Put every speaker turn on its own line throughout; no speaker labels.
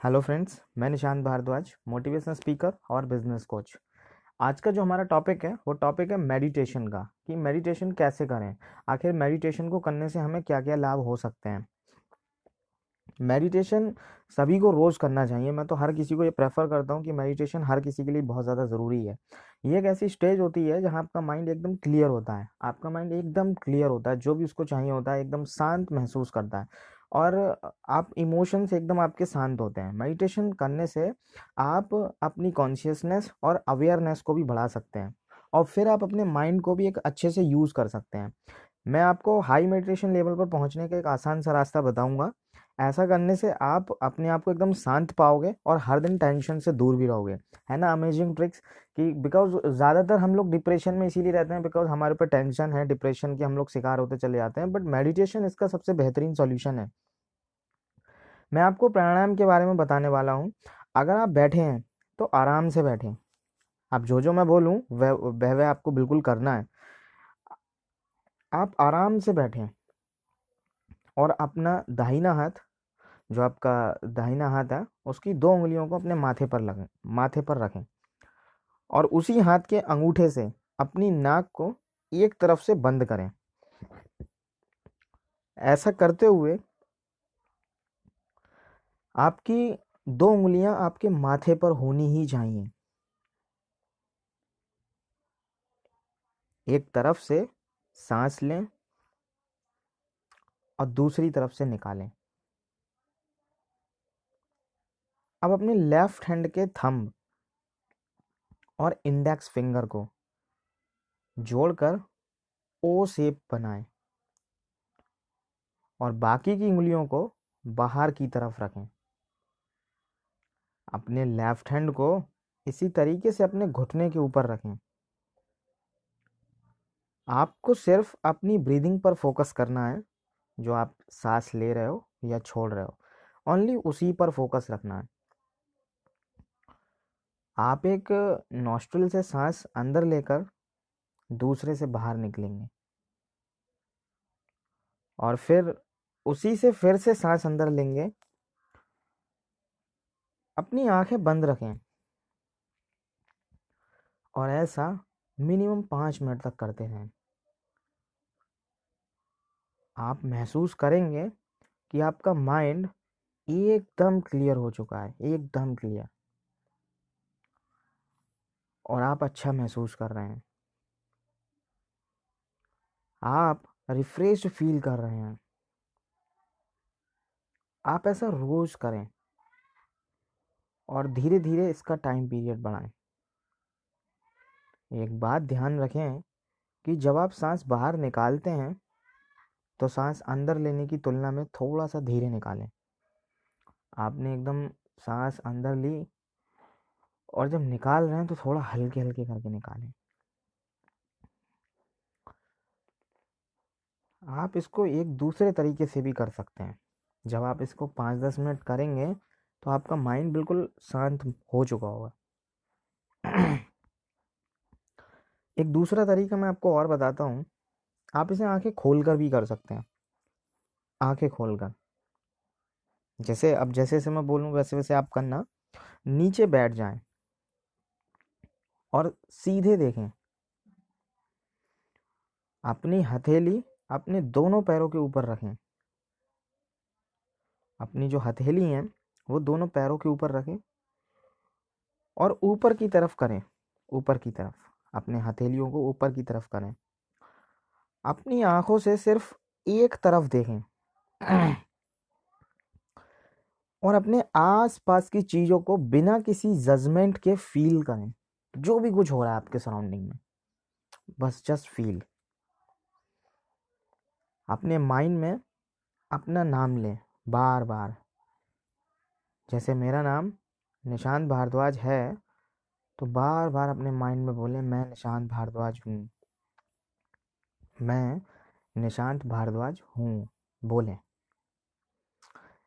Hello friends मैं Nishant Bhardwaj motivational speaker और business coach आज का जो हमारा टॉपिक है, वो टॉपिक है मेडिटेशन का, कि मेडिटेशन कैसे करें? आखिर मेडिटेशन को करने से हमें क्या क्या लाभ हो सकते हैं? मेडिटेशन सभी को रोज़ करना चाहिए, मैं तो हर किसी को ये प्रेफर करता हूँ कि मेडिटेशन हर किसी के लिए बहुत ज़्यादा ज़रूरी है। ये एक ऐसी स्टेज होती है जहाँ आपका माइंड एकदम क्लियर होता है, आपका माइंड एकदम क्लियर होता है, जो भी उसको चाहिए होता है, एकदम शांत महसूस करता है। और आप इमोशंस एकदम आपके शांत होते हैं। मेडिटेशन करने से आप अपनी कॉन्शियसनेस और अवेयरनेस को भी बढ़ा सकते हैं और फिर आप अपने माइंड को भी एक अच्छे से यूज़ कर सकते हैं। मैं आपको हाई मेडिटेशन लेवल पर पहुँचने का एक आसान सा रास्ता बताऊँगा। ऐसा करने से आप अपने आप को एकदम शांत पाओगे और हर दिन टेंशन से दूर भी रहोगे। है ना अमेजिंग ट्रिक्स कि बिकॉज़ ज़्यादातर हम लोग डिप्रेशन में इसीलिए रहते हैं बिकॉज़ हमारे ऊपर टेंशन है डिप्रेशन के हम लोग शिकार होते चले जाते हैं बट मेडिटेशन इसका सबसे बेहतरीन सॉल्यूशन है। मैं आपको प्राणायाम के बारे में बताने वाला हूँ। अगर आप बैठे हैं तो आराम से बैठें। आप जो जो मैं बोलूँ, वह वह वह आपको बिल्कुल करना है। आप आराम से बैठें और अपना दाहिना हाथ जो आपका दाहिना हाथ है, उसकी दो उंगलियों को अपने माथे पर लगें, माथे पर रखें और उसी हाथ के अंगूठे से अपनी नाक को एक तरफ़ से बंद करें। ऐसा करते हुए आपकी दो उंगलियाँ आपके माथे पर होनी ही चाहिए। एक तरफ़ से सांस लें और दूसरी तरफ़ से निकालें। अब अपने लेफ़्ट हैंड के थंब और इंडेक्स फिंगर को जोड़कर ओ शेप बनाएँ और बाकी की उंगलियों को बाहर की तरफ़ रखें। अपने लेफ़्ट हैंड को इसी तरीके से अपने घुटने के ऊपर रखें। आपको सिर्फ़ अपनी ब्रीदिंग पर फोकस करना है, जो आप सांस ले रहे हो या छोड़ रहे हो। ओनली उसी पर फोकस रखना है। आप एक नॉस्ट्रल से सांस अंदर लेकर दूसरे से बाहर निकलेंगे। और फिर उसी से फिर से सांस अंदर लेंगे। अपनी आँखें बंद रखें। और ऐसा मिनिमम पाँच मिनट तक करते रहें। आप महसूस करेंगे कि आपका माइंड एकदम क्लियर हो चुका है, एकदम क्लियर और आप अच्छा महसूस कर रहे हैं। आप रिफ्रेश फील कर रहे हैं। आप ऐसा रोज करें और धीरे धीरे इसका टाइम पीरियड बढ़ाएँ। एक बात ध्यान रखें कि जब आप सांस बाहर निकालते हैं तो सांस अंदर लेने की तुलना में थोड़ा सा धीरे निकालें। आपने एकदम सांस अंदर ली और जब निकाल रहे हैं तो थोड़ा हल्के हल्के करके निकालें। आप इसको एक दूसरे तरीके से भी कर सकते हैं। जब आप इसको पाँच दस मिनट करेंगे तो आपका माइंड बिल्कुल शांत हो चुका होगा। एक दूसरा तरीका मैं आपको और बताता हूँ। आप इसे आँखें खोलकर भी कर सकते हैं। आँखें खोलकर। जैसे, अब जैसे जैसे मैं बोलूँ वैसे वैसे आप करना। नीचे बैठ जाएँ। और सीधे देखें। अपनी हथेली अपने दोनों पैरों के ऊपर रखें। अपनी जो हथेली है, वो दोनों पैरों के ऊपर रखें और ऊपर की तरफ़ करें। ऊपर की तरफ़, अपने हथेलियों को ऊपर की तरफ़ करें। अपनी आँखों से सिर्फ़ एक तरफ़ देखें। और अपने आसपास की चीज़ों को बिना किसी जजमेंट के फील करें। जो भी कुछ हो रहा है आपके सराउंडिंग में, बस जस्ट फील अपने माइंड में अपना नाम लें बार बार जैसे मेरा नाम निशांत भारद्वाज है तो बार बार अपने माइंड में बोले, मैं निशांत भारद्वाज हूँ। मैं निशांत भारद्वाज हूँ। बोलें।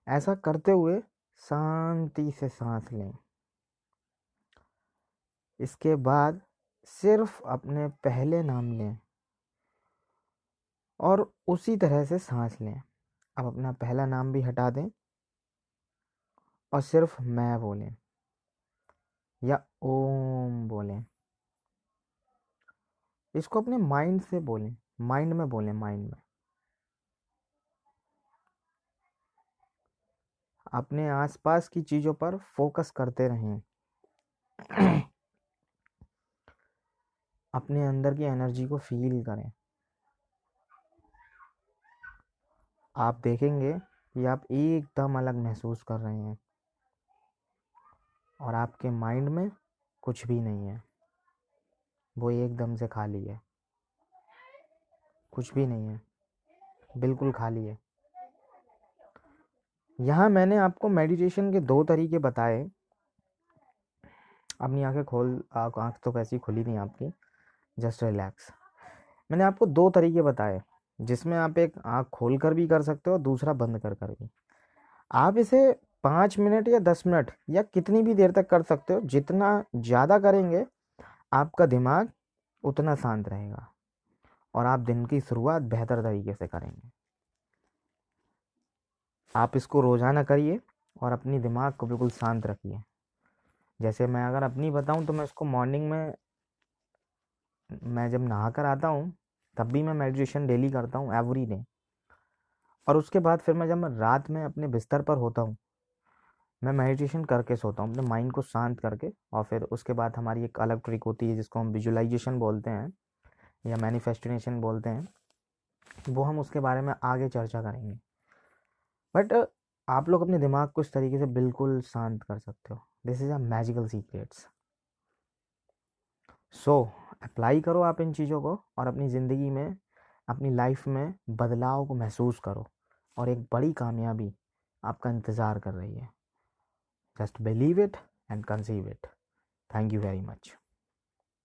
ऐसा करते हुए शांति से सांस लें। इसके बाद सिर्फ़ अपने पहले नाम लें और उसी तरह से सांस लें। अब अपना पहला नाम भी हटा दें और सिर्फ़ मैं बोलें या ओम बोलें। इसको अपने माइंड से बोलें, माइंड में बोलें, माइंड में। अपने आसपास की चीज़ों पर फोकस करते रहें। अपने अंदर की एनर्जी को फील करें। आप देखेंगे कि आप एकदम अलग महसूस कर रहे हैं और आपके माइंड में कुछ भी नहीं है। वो एकदम से खाली है। कुछ भी नहीं है। बिल्कुल खाली है। यहाँ मैंने आपको मेडिटेशन के दो तरीके बताए। अपनी आँखें खोल आँख तो कैसी खुली नहीं आपकी। Just relax. मैंने आपको दो तरीके बताए, जिसमें आप एक आँख खोल कर भी कर सकते हो दूसरा बंद कर कर भी। आप इसे पाँच मिनट या दस मिनट या कितनी भी देर तक कर सकते हो, जितना ज़्यादा करेंगे, आपका दिमाग उतना शांत रहेगा और आप दिन की शुरुआत बेहतर तरीके से करेंगे। आप इसको रोज़ाना करिए और अपनी दिमाग को बिल्कुल शांत रखिए। जैसे मैं अगर अपनी बताऊँ तो मैं इसको मॉर्निंग में मैं जब नहा कर आता हूँ, तब भी मैं मेडिटेशन डेली करता हूँ एवरी डे और उसके बाद फिर मैं जब मैं रात में अपने बिस्तर पर होता हूँ, मैं मेडिटेशन करके सोता हूँ, अपने माइंड को शांत करके और फिर उसके बाद हमारी एक अलग ट्रिक होती है जिसको हम विजुलाइजेशन बोलते हैं या मैनिफेस्टिनेशन बोलते हैं, वो हम उसके बारे में आगे चर्चा करेंगे। बट आप लोग अपने दिमाग को इस तरीके से बिल्कुल शांत कर सकते हो। This is a magical secrets so apply करो आप इन चीज़ों को और अपनी ज़िंदगी में, अपनी लाइफ में बदलाव को महसूस करो और एक बड़ी कामयाबी आपका इंतज़ार कर रही है। Just believe it and conceive it thank you very much